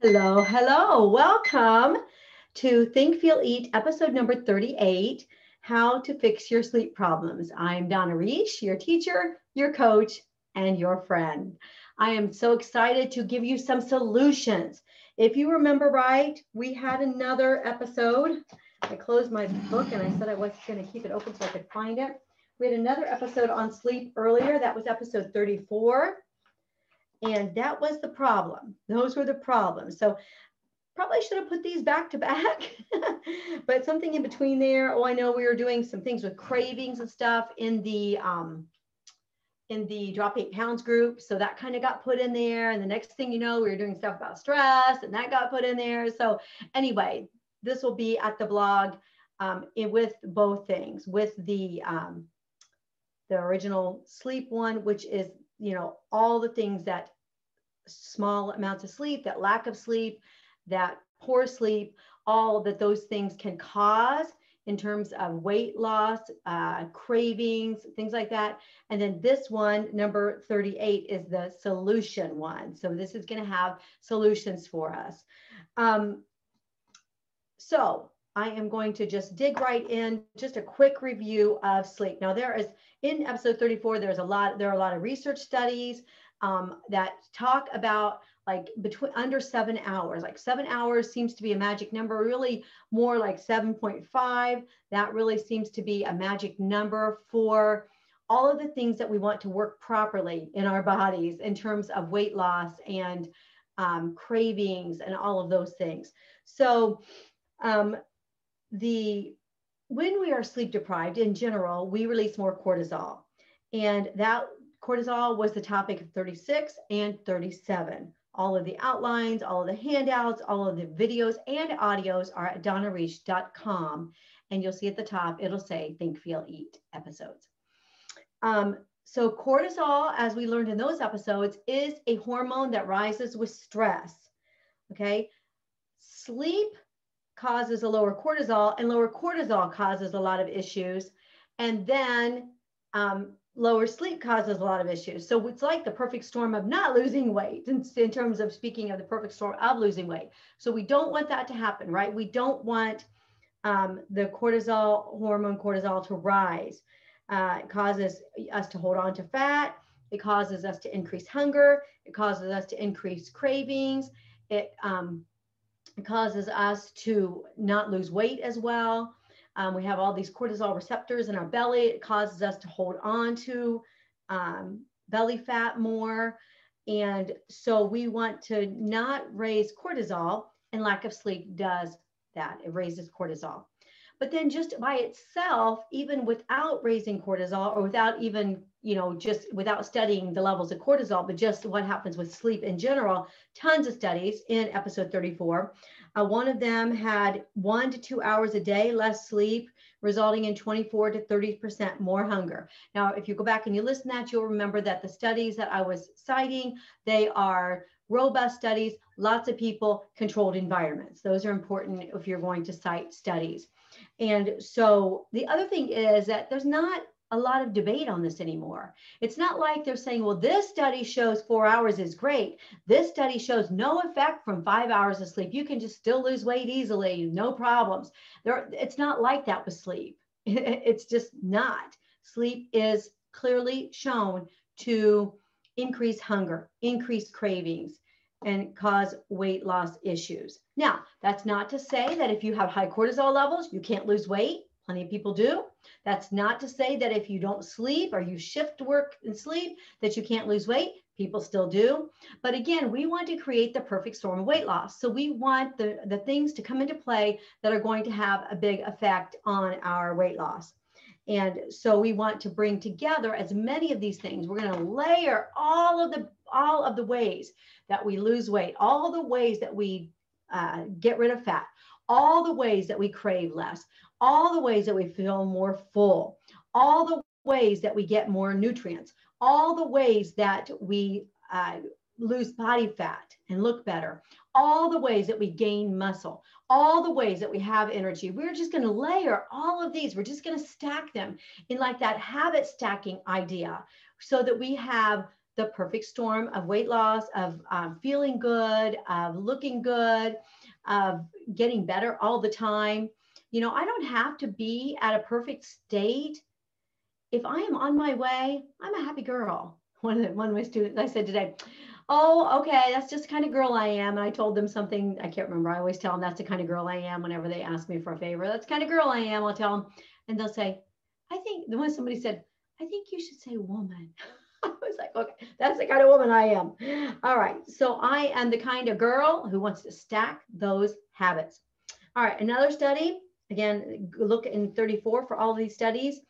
Hello, hello. Welcome to Think, Feel, Eat, episode number 38 How to Fix Your Sleep Problems. I'm Donna Reish, your teacher, your coach, and your friend. I am so excited to give you some solutions. If you remember right, we had another episode. I closed my book and I said I was going to keep it open so I could find it. We had another episode on sleep earlier. That was episode 34. And that was the problem. Those were the problems. So probably should have put these back to back, but something in between there. Oh, I know we were doing some things with cravings and stuff in the um, in the drop eight pounds group. So that kind of got put in there. And the next thing you know, we were doing stuff about stress and that got put in there. So anyway, this will be at the blog um, with both things, with the um, the original sleep one, which is you know, all the things that small amounts of sleep, that lack of sleep, that poor sleep, all that those things can cause in terms of weight loss, uh, cravings, things like that. And then this one, number 38, is the solution one. So this is going to have solutions for us. Um, so I am going to just dig right in, just a quick review of sleep. Now there is in episode 34, there's a lot, there are a lot of research studies um, that talk about like between under seven hours, like seven hours seems to be a magic number, really more like 7.5. That really seems to be a magic number for all of the things that we want to work properly in our bodies in terms of weight loss and um, cravings and all of those things. So um, the when we are sleep deprived in general, we release more cortisol. And that cortisol was the topic of 36 and 37. All of the outlines, all of the handouts, all of the videos and audios are at donnareish.com. And you'll see at the top, it'll say Think, Feel, Eat episodes. Um, so, cortisol, as we learned in those episodes, is a hormone that rises with stress. Okay. Sleep causes a lower cortisol, and lower cortisol causes a lot of issues. And then um, lower sleep causes a lot of issues. So it's like the perfect storm of not losing weight in, in, terms of speaking of the perfect storm of losing weight. So we don't want that to happen, right? We don't want um, the cortisol, hormone cortisol to rise. Uh, it causes us to hold on to fat. It causes us to increase hunger. It causes us to increase cravings. It um, causes us to not lose weight as well. Um, we have all these cortisol receptors in our belly. It causes us to hold on to um, belly fat more. And so we want to not raise cortisol, and lack of sleep does that. It raises cortisol. But then just by itself, even without raising cortisol or without even, you know, just without studying the levels of cortisol, but just what happens with sleep in general, tons of studies in episode 34. Uh, one of them had one to two hours a day less sleep, resulting in 24 to 30% more hunger. Now, if you go back and you listen to that, you'll remember that the studies that I was citing, they are robust studies, lots of people, controlled environments. Those are important if you're going to cite studies. And so the other thing is that there's not a lot of debate on this anymore. It's not like they're saying, well, this study shows four hours is great. This study shows no effect from five hours of sleep. You can just still lose weight easily, no problems. There, it's not like that with sleep. It's just not. Sleep is clearly shown to increase hunger, increase cravings, and cause weight loss issues. Now, that's not to say that if you have high cortisol levels, you can't lose weight. Plenty of people do. That's not to say that if you don't sleep or you shift work and sleep, that you can't lose weight. People still do. But again, we want to create the perfect storm of weight loss. So we want the, the things to come into play that are going to have a big effect on our weight loss. And so we want to bring together as many of these things. We're going to layer all of the all of the ways that we lose weight, all the ways that we uh, get rid of fat, all the ways that we crave less, all the ways that we feel more full, all the ways that we get more nutrients, all the ways that we uh, lose body fat and look better, all the ways that we gain muscle, all the ways that we have energy. We're just going to layer all of these. We're just going to stack them in like that habit stacking idea so that we have the perfect storm of weight loss, of um, feeling good, of looking good, of getting better all the time. You know, I don't have to be at a perfect state. If I am on my way, I'm a happy girl. One of, the, one of my students, I said today, oh, okay, that's just the kind of girl I am. And I told them something, I can't remember. I always tell them that's the kind of girl I am whenever they ask me for a favor. That's kind of girl I am. I'll tell them. And they'll say, I think, the one somebody said, I think you should say woman. I was like, okay, that's the kind of woman I am. All right. So I am the kind of girl who wants to stack those habits. All right. Another study, again, look in 34 for all these studies,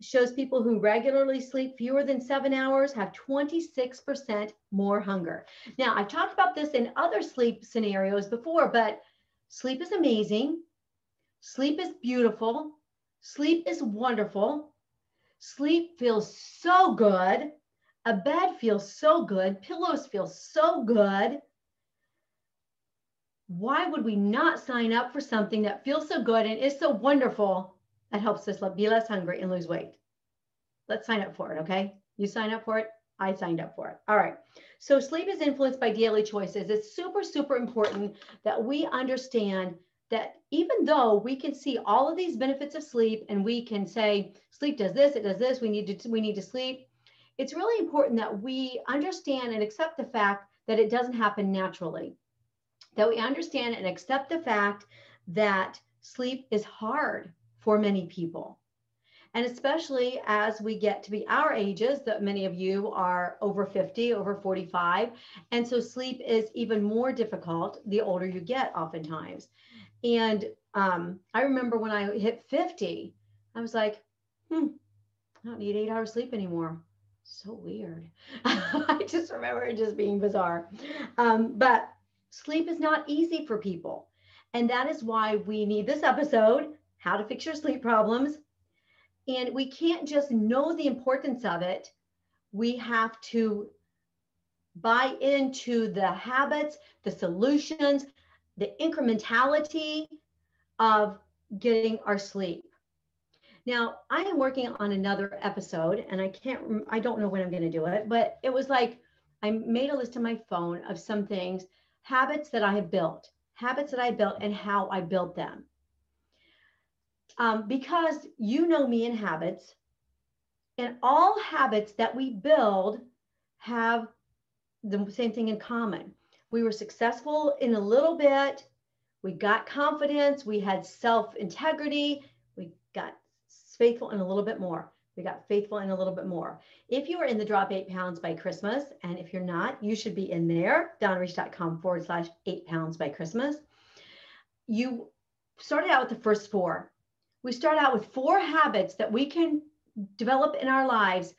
shows people who regularly sleep fewer than seven hours have 26% more hunger. Now, I've talked about this in other sleep scenarios before, but sleep is amazing. Sleep is beautiful. Sleep is wonderful. Sleep feels so good. A bed feels so good. Pillows feel so good. Why would we not sign up for something that feels so good and is so wonderful that helps us be less hungry and lose weight? Let's sign up for it, okay? You sign up for it. I signed up for it. All right. So sleep is influenced by daily choices. It's super, super important that we understand that even though we can see all of these benefits of sleep and we can say sleep does this, it does this, we need to we need to sleep, it's really important that we understand and accept the fact that it doesn't happen naturally. That we understand and accept the fact that sleep is hard for many people. And especially as we get to be our ages, that many of you are over 50, over 45. And so sleep is even more difficult the older you get, oftentimes. And um, I remember when I hit 50, I was like, hmm, I don't need eight hours sleep anymore so weird. I just remember it just being bizarre. Um, but sleep is not easy for people. And that is why we need this episode How to Fix Your Sleep Problems. And we can't just know the importance of it, we have to buy into the habits, the solutions, the incrementality of getting our sleep. Now, I am working on another episode and I can't, I don't know when I'm going to do it, but it was like I made a list on my phone of some things, habits that I have built, habits that I built and how I built them. Um, because you know me in habits, and all habits that we build have the same thing in common. We were successful in a little bit, we got confidence, we had self integrity, we got faithful in a little bit more. We got faithful in a little bit more. If you are in the drop eight pounds by Christmas, and if you're not, you should be in there, donnareish.com forward slash eight pounds by Christmas. You started out with the first four. We start out with four habits that we can develop in our lives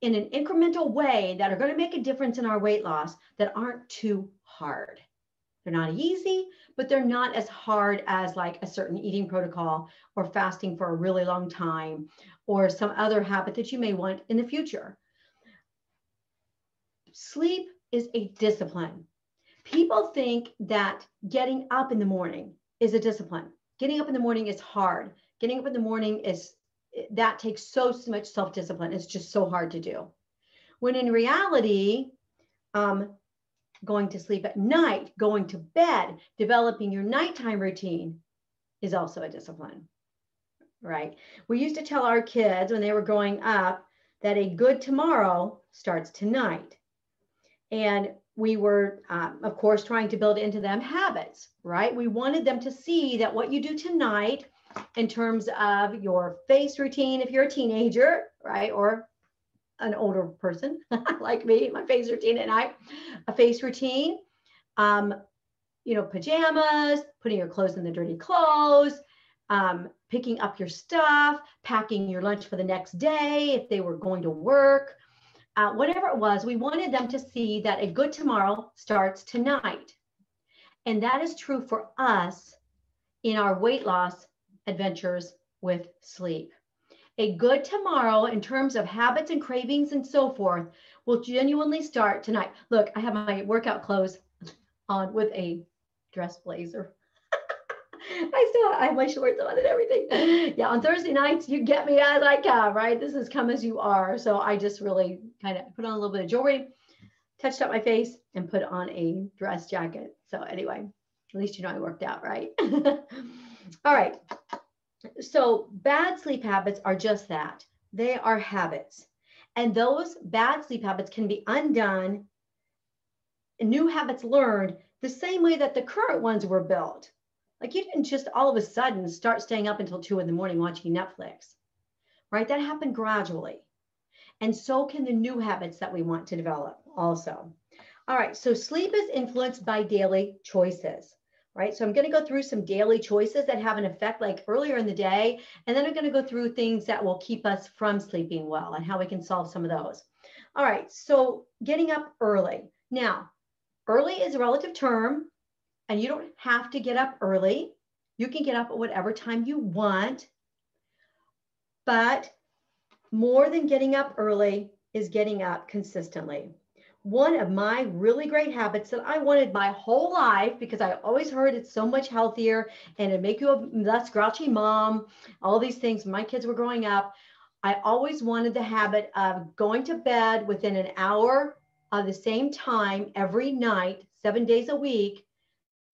in an incremental way that are going to make a difference in our weight loss that aren't too hard. They're not easy, but they're not as hard as like a certain eating protocol or fasting for a really long time or some other habit that you may want in the future. Sleep is a discipline. People think that getting up in the morning is a discipline. Getting up in the morning is hard. Getting up in the morning is that takes so, so much self discipline. It's just so hard to do. When in reality, um, going to sleep at night, going to bed, developing your nighttime routine is also a discipline, right? We used to tell our kids when they were growing up that a good tomorrow starts tonight. And we were, um, of course, trying to build into them habits, right? We wanted them to see that what you do tonight in terms of your face routine, if you're a teenager, right? Or an older person like me, my face routine at night, a face routine, um, you know, pajamas, putting your clothes in the dirty clothes, um, picking up your stuff, packing your lunch for the next day if they were going to work, uh, whatever it was, we wanted them to see that a good tomorrow starts tonight. And that is true for us in our weight loss adventures with sleep a good tomorrow in terms of habits and cravings and so forth will genuinely start tonight. Look, I have my workout clothes on with a dress blazer. I still I have my shorts on and everything. Yeah, on Thursday nights, you get me as I come, right? This is come as you are. So I just really kind of put on a little bit of jewelry, touched up my face and put on a dress jacket. So anyway, at least you know I worked out, right? All right. So bad sleep habits are just that. They are habits. And those bad sleep habits can be undone, new habits learned the same way that the current ones were built. Like you didn't just all of a sudden start staying up until two in the morning watching Netflix, right? That happened gradually. And so can the new habits that we want to develop also. All right, so sleep is influenced by daily choices, right? So I'm going to go through some daily choices that have an effect like earlier in the day, and then I'm going to go through things that will keep us from sleeping well and how we can solve some of those. All right, so getting up early. Now, early is a relative term, and you don't have to get up early. You can get up at whatever time you want, but more than getting up early is getting up consistently. One of my really great habits that I wanted my whole life because I always heard it's so much healthier and it make you a less grouchy mom, all these things. My kids were growing up, I always wanted the habit of going to bed within an hour of the same time every night, seven days a week,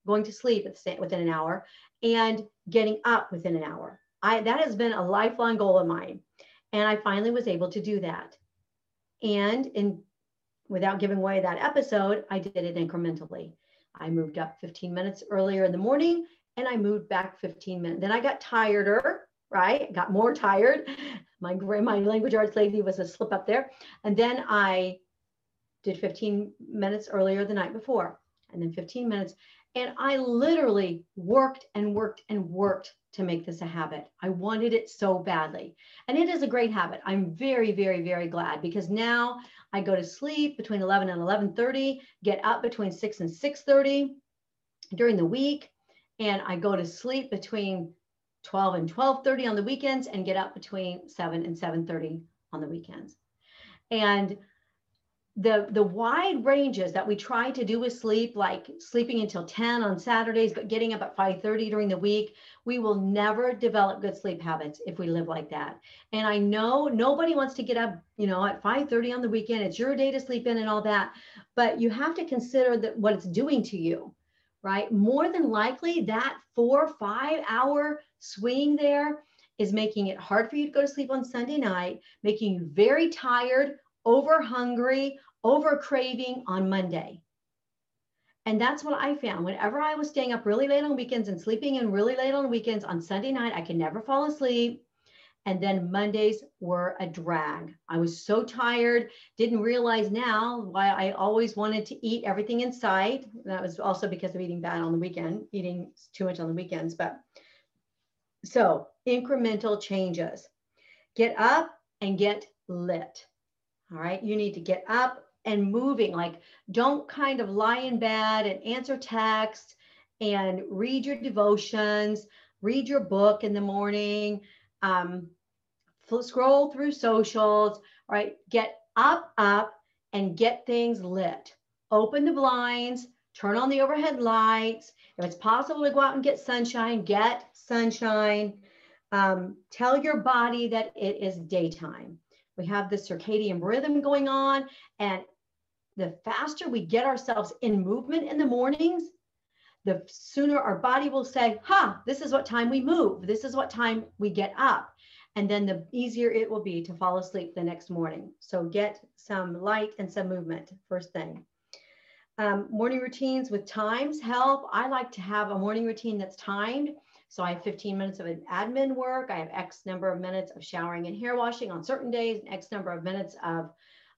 going to sleep same, within an hour, and getting up within an hour. I, that has been a lifelong goal of mine. And I finally was able to do that. And in without giving away that episode, I did it incrementally. I moved up 15 minutes earlier in the morning and I moved back 15 minutes. Then I got tireder, right? Got more tired. My my language arts lady was a slip up there. And then I did 15 minutes earlier the night before and then 15 minutes. And I literally worked and worked and worked to make this a habit. I wanted it so badly. And it is a great habit. I'm very, very, very glad because now I go to sleep between 11 and 11:30, get up between 6 and 6:30 during the week, and I go to sleep between 12 and 12:30 on the weekends and get up between 7 and 7:30 on the weekends. And the the wide ranges that we try to do with sleep like sleeping until 10 on saturdays but getting up at 5.30 during the week we will never develop good sleep habits if we live like that. And i know nobody wants to get up you know at 5.30 on the weekend. It's your day to sleep in and all that. But you have to consider that what it's doing to you right? More than likely that four five hour swing there is making it hard for you to go to sleep on sunday night making you very tired over hungry, over craving on Monday. And that's what I found. Whenever I was staying up really late on weekends and sleeping in really late on weekends on Sunday night, I could never fall asleep. And then Mondays were a drag. I was so tired, didn't realize now why I always wanted to eat everything in sight. That was also because of eating bad on the weekend, eating too much on the weekends. But so incremental changes. Get up and get lit. All right. You need to get up and moving. Like, don't kind of lie in bed and answer text and read your devotions, read your book in the morning, um, scroll through socials. right? Get up, up, and get things lit. Open the blinds, turn on the overhead lights. If it's possible to go out and get sunshine, get sunshine. Um, tell your body that it is daytime. We have the circadian rhythm going on. And the faster we get ourselves in movement in the mornings, the sooner our body will say, huh, this is what time we move. This is what time we get up. And then the easier it will be to fall asleep the next morning. So get some light and some movement first thing. Um, morning routines with times help. I like to have a morning routine that's timed. So I have 15 minutes of admin work. I have X number of minutes of showering and hair washing on certain days, X number of minutes of,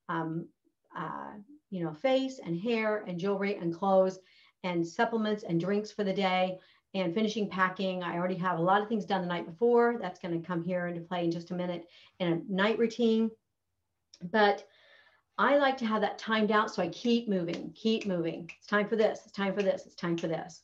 um, uh, you know, face and hair and jewelry and clothes and supplements and drinks for the day and finishing packing. I already have a lot of things done the night before. That's going to come here into play in just a minute in a night routine. But I like to have that timed out so I keep moving, keep moving. It's time for this, it's time for this, it's time for this.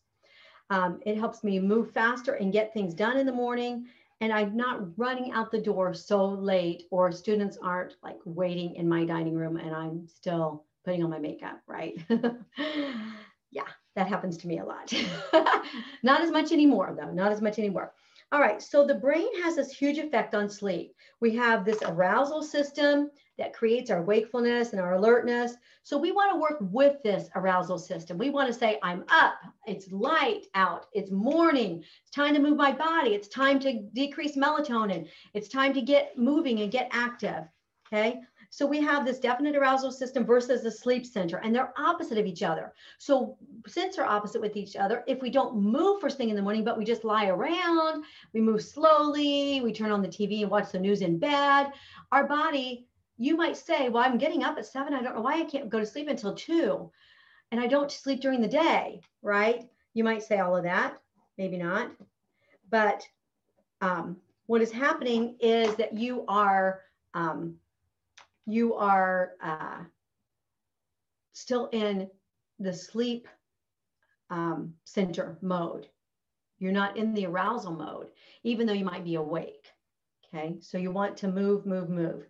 Um, it helps me move faster and get things done in the morning. And I'm not running out the door so late, or students aren't like waiting in my dining room and I'm still putting on my makeup, right? yeah, that happens to me a lot. not as much anymore, though, not as much anymore. All right, so the brain has this huge effect on sleep. We have this arousal system that creates our wakefulness and our alertness. So we want to work with this arousal system. We want to say, I'm up, it's light out, it's morning, it's time to move my body, it's time to decrease melatonin, it's time to get moving and get active. Okay. So we have this definite arousal system versus the sleep center, and they're opposite of each other. So since they're opposite with each other, if we don't move first thing in the morning, but we just lie around, we move slowly, we turn on the TV and watch the news in bed, our body, you might say, well, I'm getting up at seven. I don't know why I can't go to sleep until two. And I don't sleep during the day, right? You might say all of that, maybe not. But um, what is happening is that you are um, you are uh, still in the sleep um, center mode. You're not in the arousal mode, even though you might be awake. Okay, so you want to move, move, move.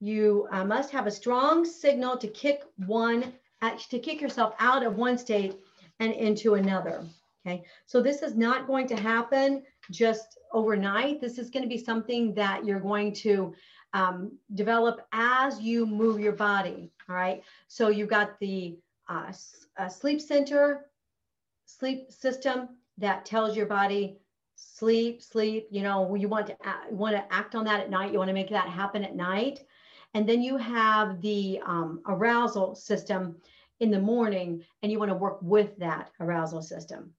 You uh, must have a strong signal to kick one, to kick yourself out of one state and into another. Okay, so this is not going to happen just overnight. This is going to be something that you're going to um, develop as you move your body. All right. So you've got the uh, uh, sleep center, sleep system that tells your body sleep, sleep. You know, you want to act, want to act on that at night. You want to make that happen at night, and then you have the um, arousal system in the morning, and you want to work with that arousal system.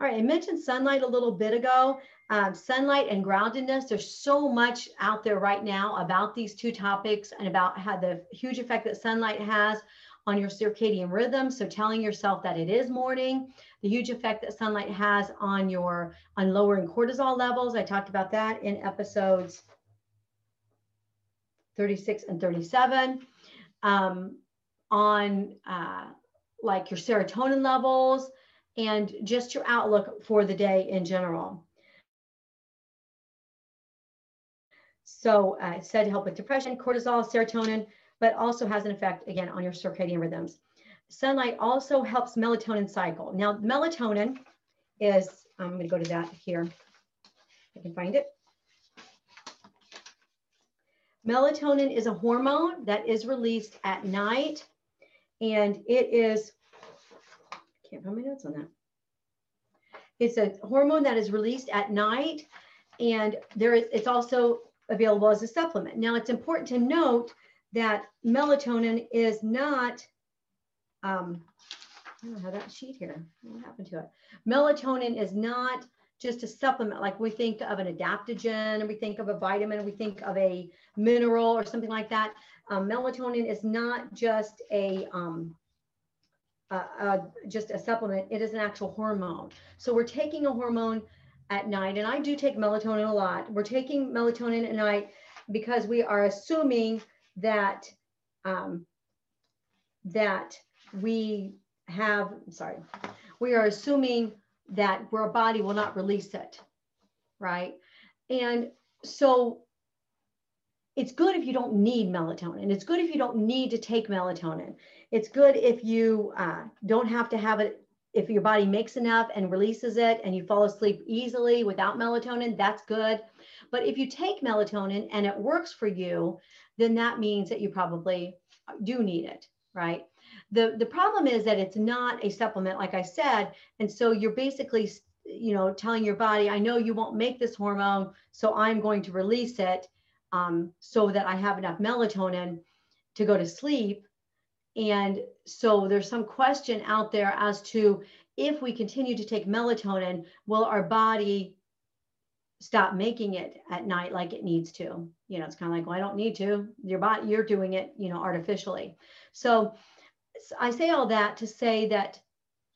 All right, I mentioned sunlight a little bit ago. Um, sunlight and groundedness, there's so much out there right now about these two topics and about how the huge effect that sunlight has on your circadian rhythm. So telling yourself that it is morning, the huge effect that sunlight has on your on lowering cortisol levels. I talked about that in episodes 36 and 37. Um, on uh, like your serotonin levels, and just your outlook for the day in general. So uh, it's said to help with depression, cortisol, serotonin, but also has an effect again on your circadian rhythms. Sunlight also helps melatonin cycle. Now, melatonin is, I'm to go to that here. I can find it. Melatonin is a hormone that is released at night, and it is can't find my notes on that. It's a hormone that is released at night, and there is, it's also available as a supplement. Now, it's important to note that melatonin is not, um, I don't have that sheet here. What happened to it? Melatonin is not just a supplement like we think of an adaptogen, and we think of a vitamin, we think of a mineral or something like that. Um, melatonin is not just a um, uh, just a supplement. It is an actual hormone. So we're taking a hormone at night, and I do take melatonin a lot. We're taking melatonin at night because we are assuming that um, that we have. sorry, we are assuming that our body will not release it, right? And so it's good if you don't need melatonin. It's good if you don't need to take melatonin. It's good if you uh, don't have to have it, if your body makes enough and releases it and you fall asleep easily without melatonin, that's good. But if you take melatonin and it works for you, then that means that you probably do need it, right? The, the problem is that it's not a supplement, like I said. And so you're basically, you know, telling your body, I know you won't make this hormone, so I'm going to release it um, so that I have enough melatonin to go to sleep. And so there's some question out there as to if we continue to take melatonin, will our body stop making it at night like it needs to? You know, it's kind of like, well, I don't need to. Your body, you're doing it, you know, artificially. So I say all that to say that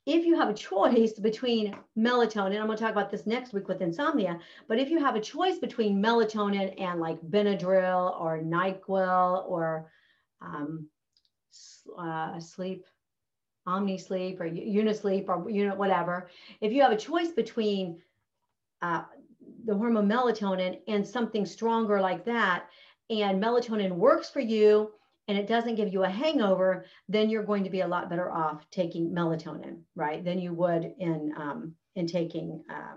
if you have a choice between melatonin, I'm going to talk about this next week with insomnia, but if you have a choice between melatonin and like Benadryl or NyQuil or um, uh, sleep, OmniSleep or Unisleep or you know whatever, if you have a choice between uh, the hormone melatonin and something stronger like that, and melatonin works for you and it doesn't give you a hangover, then you're going to be a lot better off taking melatonin, right? Than you would in um, in taking uh,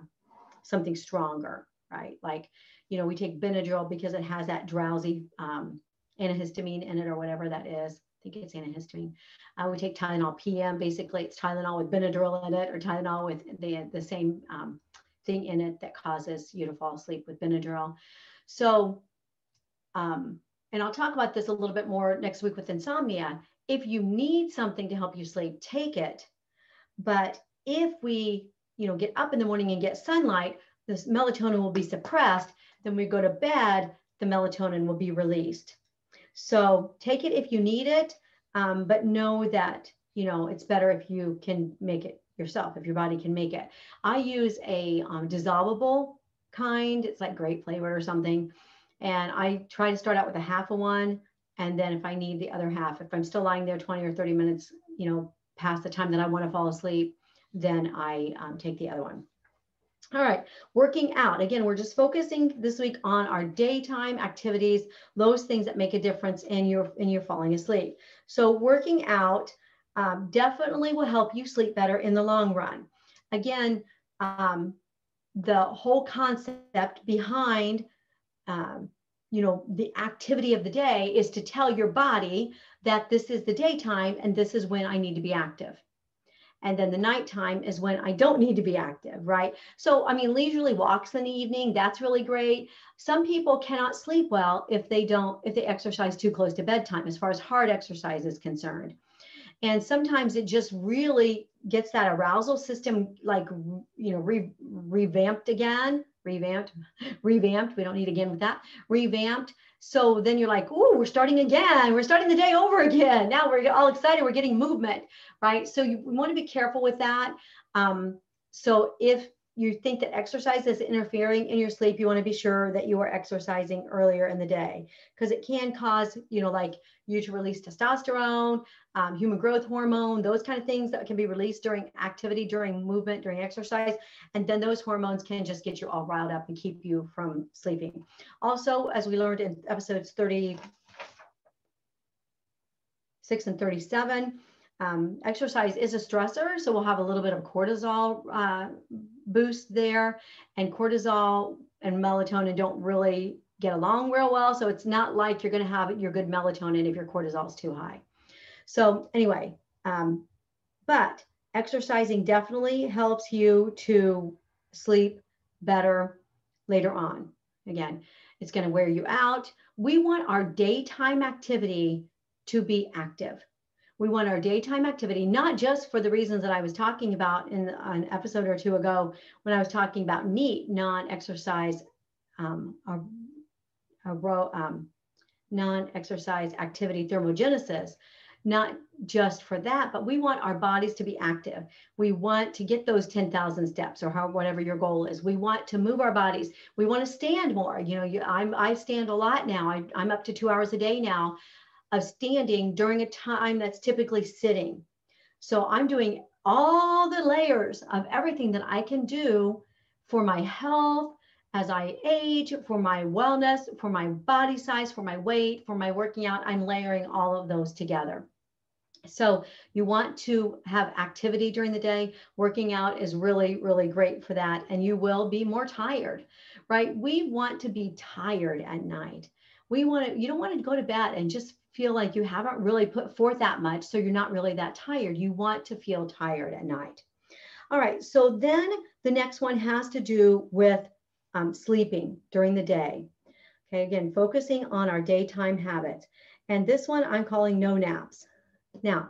something stronger, right? Like, you know, we take Benadryl because it has that drowsy um, antihistamine in it or whatever that is. Think it's antihistamine. Uh, we take Tylenol PM. Basically, it's Tylenol with Benadryl in it, or Tylenol with the the same um, thing in it that causes you to fall asleep with Benadryl. So, um, and I'll talk about this a little bit more next week with insomnia. If you need something to help you sleep, take it. But if we, you know, get up in the morning and get sunlight, this melatonin will be suppressed. Then we go to bed, the melatonin will be released. So take it if you need it, um, but know that you know it's better if you can make it yourself, if your body can make it. I use a um, dissolvable kind. It's like grape flavored or something, and I try to start out with a half of one, and then if I need the other half, if I'm still lying there 20 or 30 minutes, you know, past the time that I want to fall asleep, then I um, take the other one. All right, working out. Again, we're just focusing this week on our daytime activities, those things that make a difference in your in your falling asleep. So working out um, definitely will help you sleep better in the long run. Again, um, the whole concept behind um, you know the activity of the day is to tell your body that this is the daytime and this is when I need to be active. And then the nighttime is when I don't need to be active, right? So, I mean, leisurely walks in the evening, that's really great. Some people cannot sleep well if they don't, if they exercise too close to bedtime, as far as hard exercise is concerned. And sometimes it just really gets that arousal system like, you know, re- revamped again, revamped, revamped. We don't need again with that, revamped so then you're like, oh, we're starting again. We're starting the day over again. Now we're all excited. We're getting movement, right? So you want to be careful with that. Um, so if you think that exercise is interfering in your sleep, you want to be sure that you are exercising earlier in the day because it can cause, you know, like you to release testosterone, um, human growth hormone, those kind of things that can be released during activity, during movement, during exercise. And then those hormones can just get you all riled up and keep you from sleeping. Also, as we learned in episodes 36 and 37, um, exercise is a stressor, so we'll have a little bit of cortisol uh, boost there, and cortisol and melatonin don't really get along real well. So it's not like you're going to have your good melatonin if your cortisol is too high. So anyway, um, but exercising definitely helps you to sleep better later on. Again, it's going to wear you out. We want our daytime activity to be active. We want our daytime activity, not just for the reasons that I was talking about in an episode or two ago when I was talking about NEAT, non-exercise, um, a, a, um, non-exercise activity thermogenesis, not just for that, but we want our bodies to be active. We want to get those 10,000 steps or how, whatever your goal is. We want to move our bodies. We want to stand more. You know, you, I'm, I stand a lot now. I, I'm up to two hours a day now of standing during a time that's typically sitting. So I'm doing all the layers of everything that I can do for my health as I age, for my wellness, for my body size, for my weight, for my working out. I'm layering all of those together. So you want to have activity during the day. Working out is really, really great for that. And you will be more tired, right? We want to be tired at night. We want to, you don't want to go to bed and just feel like you haven't really put forth that much. So you're not really that tired. You want to feel tired at night. All right. So then the next one has to do with um, sleeping during the day. Okay. Again, focusing on our daytime habits. And this one I'm calling no naps. Now,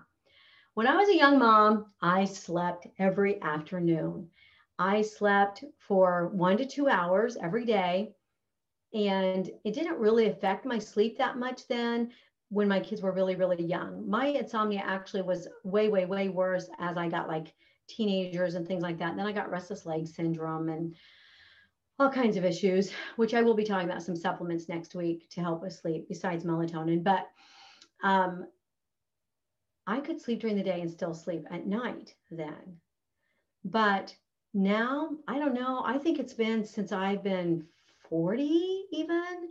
when I was a young mom, I slept every afternoon. I slept for one to two hours every day. And it didn't really affect my sleep that much then when my kids were really, really young. My insomnia actually was way, way, way worse as I got like teenagers and things like that. And then I got restless leg syndrome and all kinds of issues, which I will be talking about some supplements next week to help with sleep besides melatonin. But um, I could sleep during the day and still sleep at night then. But now, I don't know. I think it's been since I've been 40 even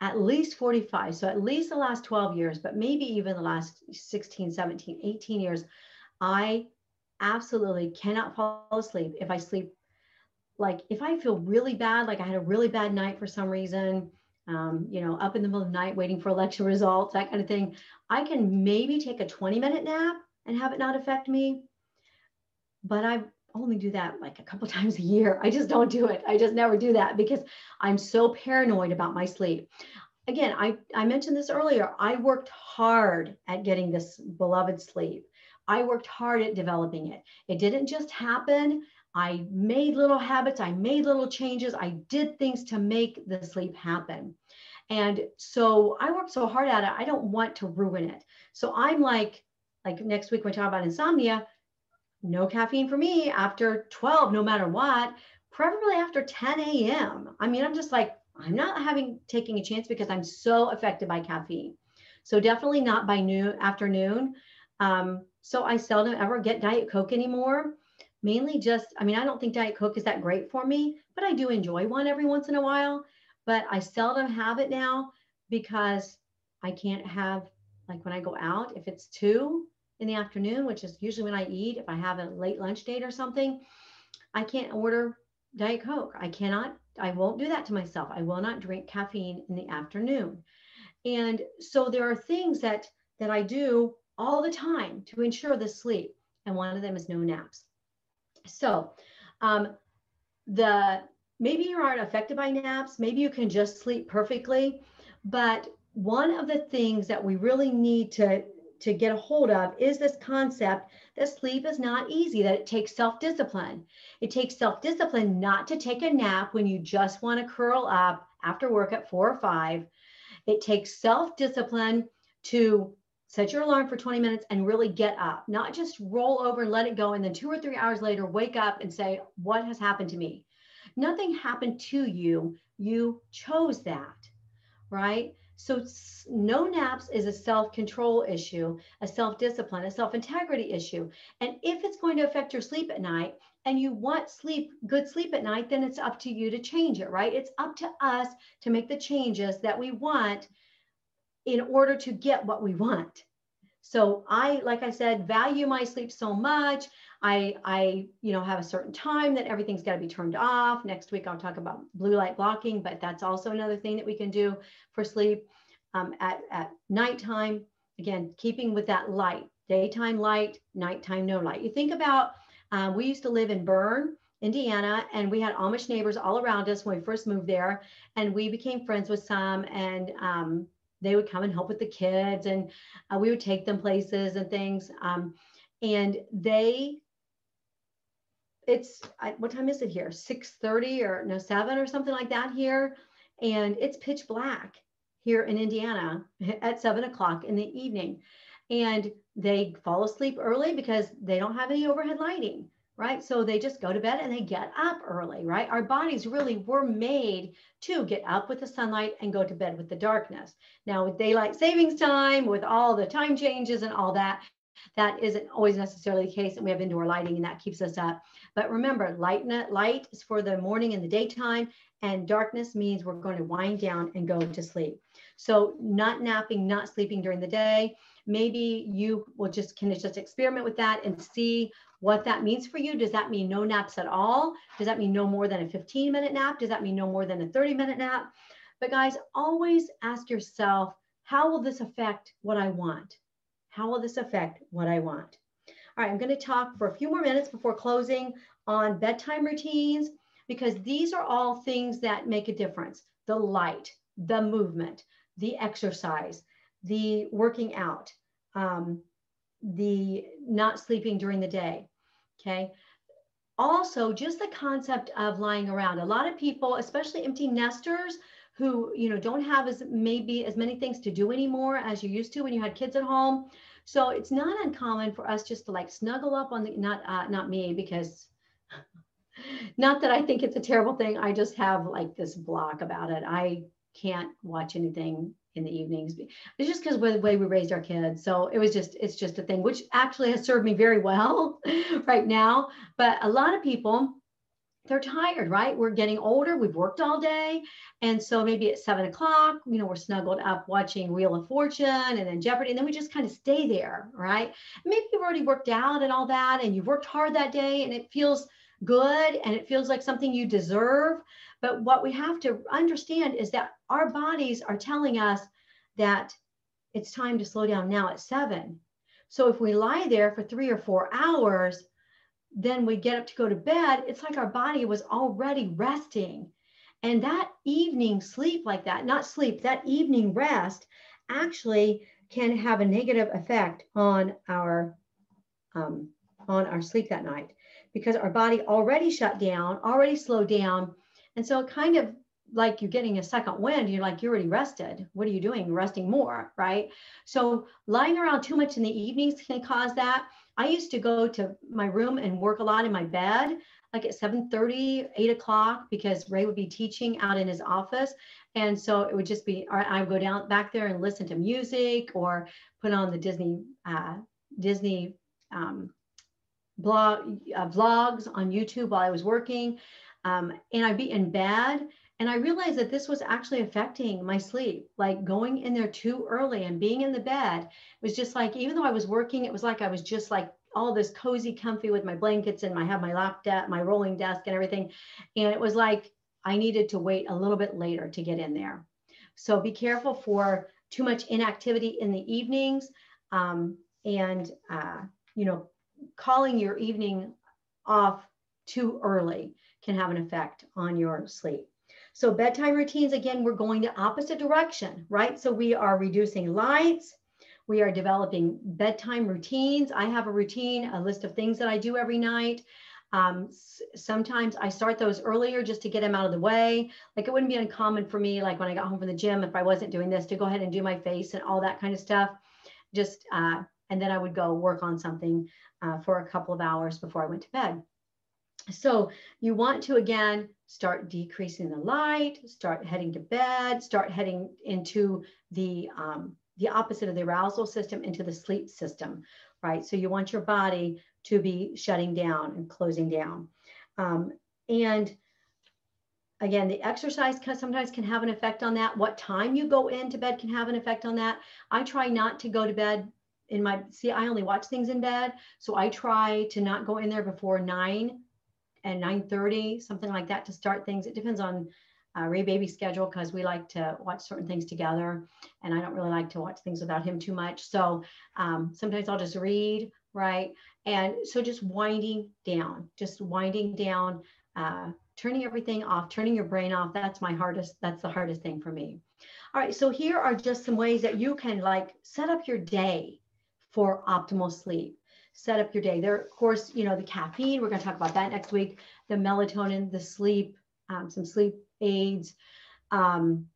at least 45. So at least the last 12 years, but maybe even the last 16, 17, 18 years, I absolutely cannot fall asleep if I sleep like if I feel really bad, like I had a really bad night for some reason, um, you know, up in the middle of the night waiting for election results, that kind of thing, I can maybe take a 20 minute nap and have it not affect me. But I only do that like a couple times a year. I just don't do it. I just never do that because I'm so paranoid about my sleep. Again, I, I mentioned this earlier. I worked hard at getting this beloved sleep. I worked hard at developing it. It didn't just happen. I made little habits, I made little changes, I did things to make the sleep happen. And so I worked so hard at it, I don't want to ruin it. So I'm like, like next week when we talk about insomnia, no caffeine for me after 12, no matter what, preferably after 10 a.m. I mean, I'm just like, I'm not having taking a chance because I'm so affected by caffeine. So definitely not by noon afternoon. Um, so I seldom ever get Diet Coke anymore mainly just, I mean, I don't think Diet Coke is that great for me, but I do enjoy one every once in a while. But I seldom have it now because I can't have, like when I go out, if it's two in the afternoon, which is usually when I eat, if I have a late lunch date or something, I can't order Diet Coke. I cannot, I won't do that to myself. I will not drink caffeine in the afternoon. And so there are things that that I do all the time to ensure the sleep. And one of them is no naps. So um, the maybe you aren't affected by naps, maybe you can just sleep perfectly, but one of the things that we really need to to get a hold of is this concept that sleep is not easy, that it takes self discipline. It takes self discipline not to take a nap when you just want to curl up after work at four or five. It takes self discipline to set your alarm for 20 minutes and really get up, not just roll over and let it go. And then two or three hours later, wake up and say, What has happened to me? Nothing happened to you. You chose that, right? So, no naps is a self control issue, a self discipline, a self integrity issue. And if it's going to affect your sleep at night and you want sleep, good sleep at night, then it's up to you to change it, right? It's up to us to make the changes that we want in order to get what we want. So I, like I said, value my sleep so much. I, I, you know, have a certain time that everything's got to be turned off. Next week I'll talk about blue light blocking, but that's also another thing that we can do for sleep um, at at nighttime. Again, keeping with that light, daytime light, nighttime no light. You think about, um, we used to live in Berne, Indiana, and we had Amish neighbors all around us when we first moved there, and we became friends with some, and um, they would come and help with the kids and uh, we would take them places and things um, and they it's I, what time is it here 6.30 or no 7 or something like that here and it's pitch black here in indiana at 7 o'clock in the evening and they fall asleep early because they don't have any overhead lighting right? So they just go to bed and they get up early, right? Our bodies really were made to get up with the sunlight and go to bed with the darkness. Now, with daylight savings time, with all the time changes and all that, that isn't always necessarily the case. And we have indoor lighting and that keeps us up. But remember, light, light is for the morning and the daytime, and darkness means we're going to wind down and go to sleep. So, not napping, not sleeping during the day. Maybe you will just can just experiment with that and see what that means for you. Does that mean no naps at all? Does that mean no more than a 15 minute nap? Does that mean no more than a 30 minute nap? But guys, always ask yourself, how will this affect what I want? How will this affect what I want? All right, I'm going to talk for a few more minutes before closing on bedtime routines because these are all things that make a difference. The light, the movement, the exercise, the working out, um, the not sleeping during the day. Okay. Also, just the concept of lying around. A lot of people, especially empty nesters, who you know don't have as maybe as many things to do anymore as you used to when you had kids at home. So it's not uncommon for us just to like snuggle up on the not uh, not me because not that I think it's a terrible thing. I just have like this block about it. I can't watch anything in the evenings. It's just because the way we raised our kids. So it was just, it's just a thing, which actually has served me very well right now. But a lot of people, they're tired, right? We're getting older. We've worked all day. And so maybe at seven o'clock, you know, we're snuggled up watching Wheel of Fortune and then Jeopardy. And then we just kind of stay there, right? Maybe you've already worked out and all that, and you've worked hard that day and it feels good and it feels like something you deserve. But what we have to understand is that our bodies are telling us that it's time to slow down now at seven. So if we lie there for three or four hours, then we get up to go to bed, it's like our body was already resting. And that evening sleep, like that, not sleep, that evening rest actually can have a negative effect on our um, on our sleep that night because our body already shut down, already slowed down. And so it kind of like you're getting a second wind, you're like, you're already rested. What are you doing? resting more, right? So lying around too much in the evenings can cause that. I used to go to my room and work a lot in my bed, like at 7 30, 8 o'clock, because Ray would be teaching out in his office. And so it would just be, I would go down back there and listen to music or put on the Disney, uh, Disney um, blog, uh, vlogs on YouTube while I was working. Um, and I'd be in bed and I realized that this was actually affecting my sleep, like going in there too early and being in the bed. Was just like, even though I was working, it was like I was just like all this cozy, comfy with my blankets and I have my lap desk, my rolling desk and everything. And it was like I needed to wait a little bit later to get in there. So be careful for too much inactivity in the evenings. Um, and, uh, you know, calling your evening off too early can have an effect on your sleep. So bedtime routines, again, we're going the opposite direction, right? So we are reducing lights. We are developing bedtime routines. I have a routine, a list of things that I do every night. Um, sometimes I start those earlier just to get them out of the way. Like it wouldn't be uncommon for me, like when I got home from the gym, if I wasn't doing this, to go ahead and do my face and all that kind of stuff. Just, uh, and then I would go work on something uh, for a couple of hours before I went to bed. So you want to, again, start decreasing the light, start heading to bed, start heading into the, um, the opposite of the arousal system into the sleep system, right? So you want your body to be shutting down and closing down. Um, and again, the exercise sometimes can have an effect on that. What time you go into bed can have an effect on that. I try not to go to bed in my, see, I only watch things in bed. So I try to not go in there before nine and 9.30, something like that to start things. It depends on uh, Ray Baby's schedule because we like to watch certain things together. And I don't really like to watch things without him too much. So um, sometimes I'll just read, right? And so just winding down, just winding down, uh, turning everything off, turning your brain off. That's my hardest, that's the hardest thing for me. All right, so here are just some ways that you can like set up your day for optimal sleep set up your day. There, of course, you know, the caffeine, we're going to talk about that next week, the melatonin, the sleep, um, some sleep aids, um,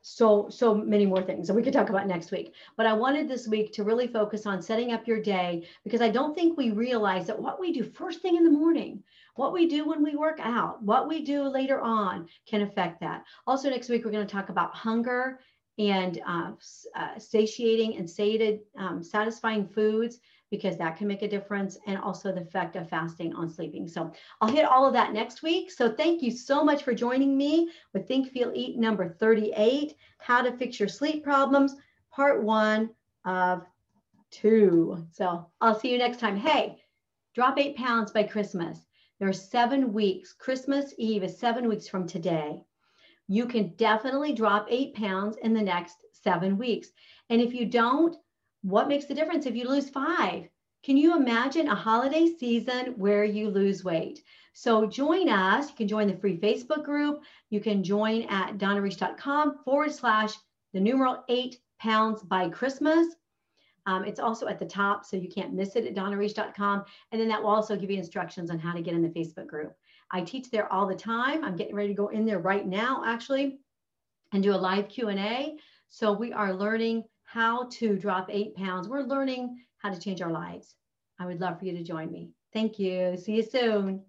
so, so many more things that we could talk about next week. But I wanted this week to really focus on setting up your day because I don't think we realize that what we do first thing in the morning, what we do when we work out, what we do later on can affect that. Also, next week, we're going to talk about hunger and uh, uh, satiating and sated, um, satisfying foods because that can make a difference and also the effect of fasting on sleeping. So I'll hit all of that next week. So thank you so much for joining me with Think, Feel, Eat number 38, How to Fix Your Sleep Problems, part one of two. So I'll see you next time. Hey, drop eight pounds by Christmas. There are seven weeks. Christmas Eve is seven weeks from today. You can definitely drop eight pounds in the next seven weeks. And if you don't, what makes the difference if you lose five? Can you imagine a holiday season where you lose weight? So join us. You can join the free Facebook group. You can join at donnareach.com forward slash the numeral eight pounds by Christmas. Um, it's also at the top, so you can't miss it at donnareach.com. And then that will also give you instructions on how to get in the Facebook group. I teach there all the time. I'm getting ready to go in there right now, actually, and do a live Q&A. So we are learning how to drop eight pounds. We're learning how to change our lives. I would love for you to join me. Thank you. See you soon.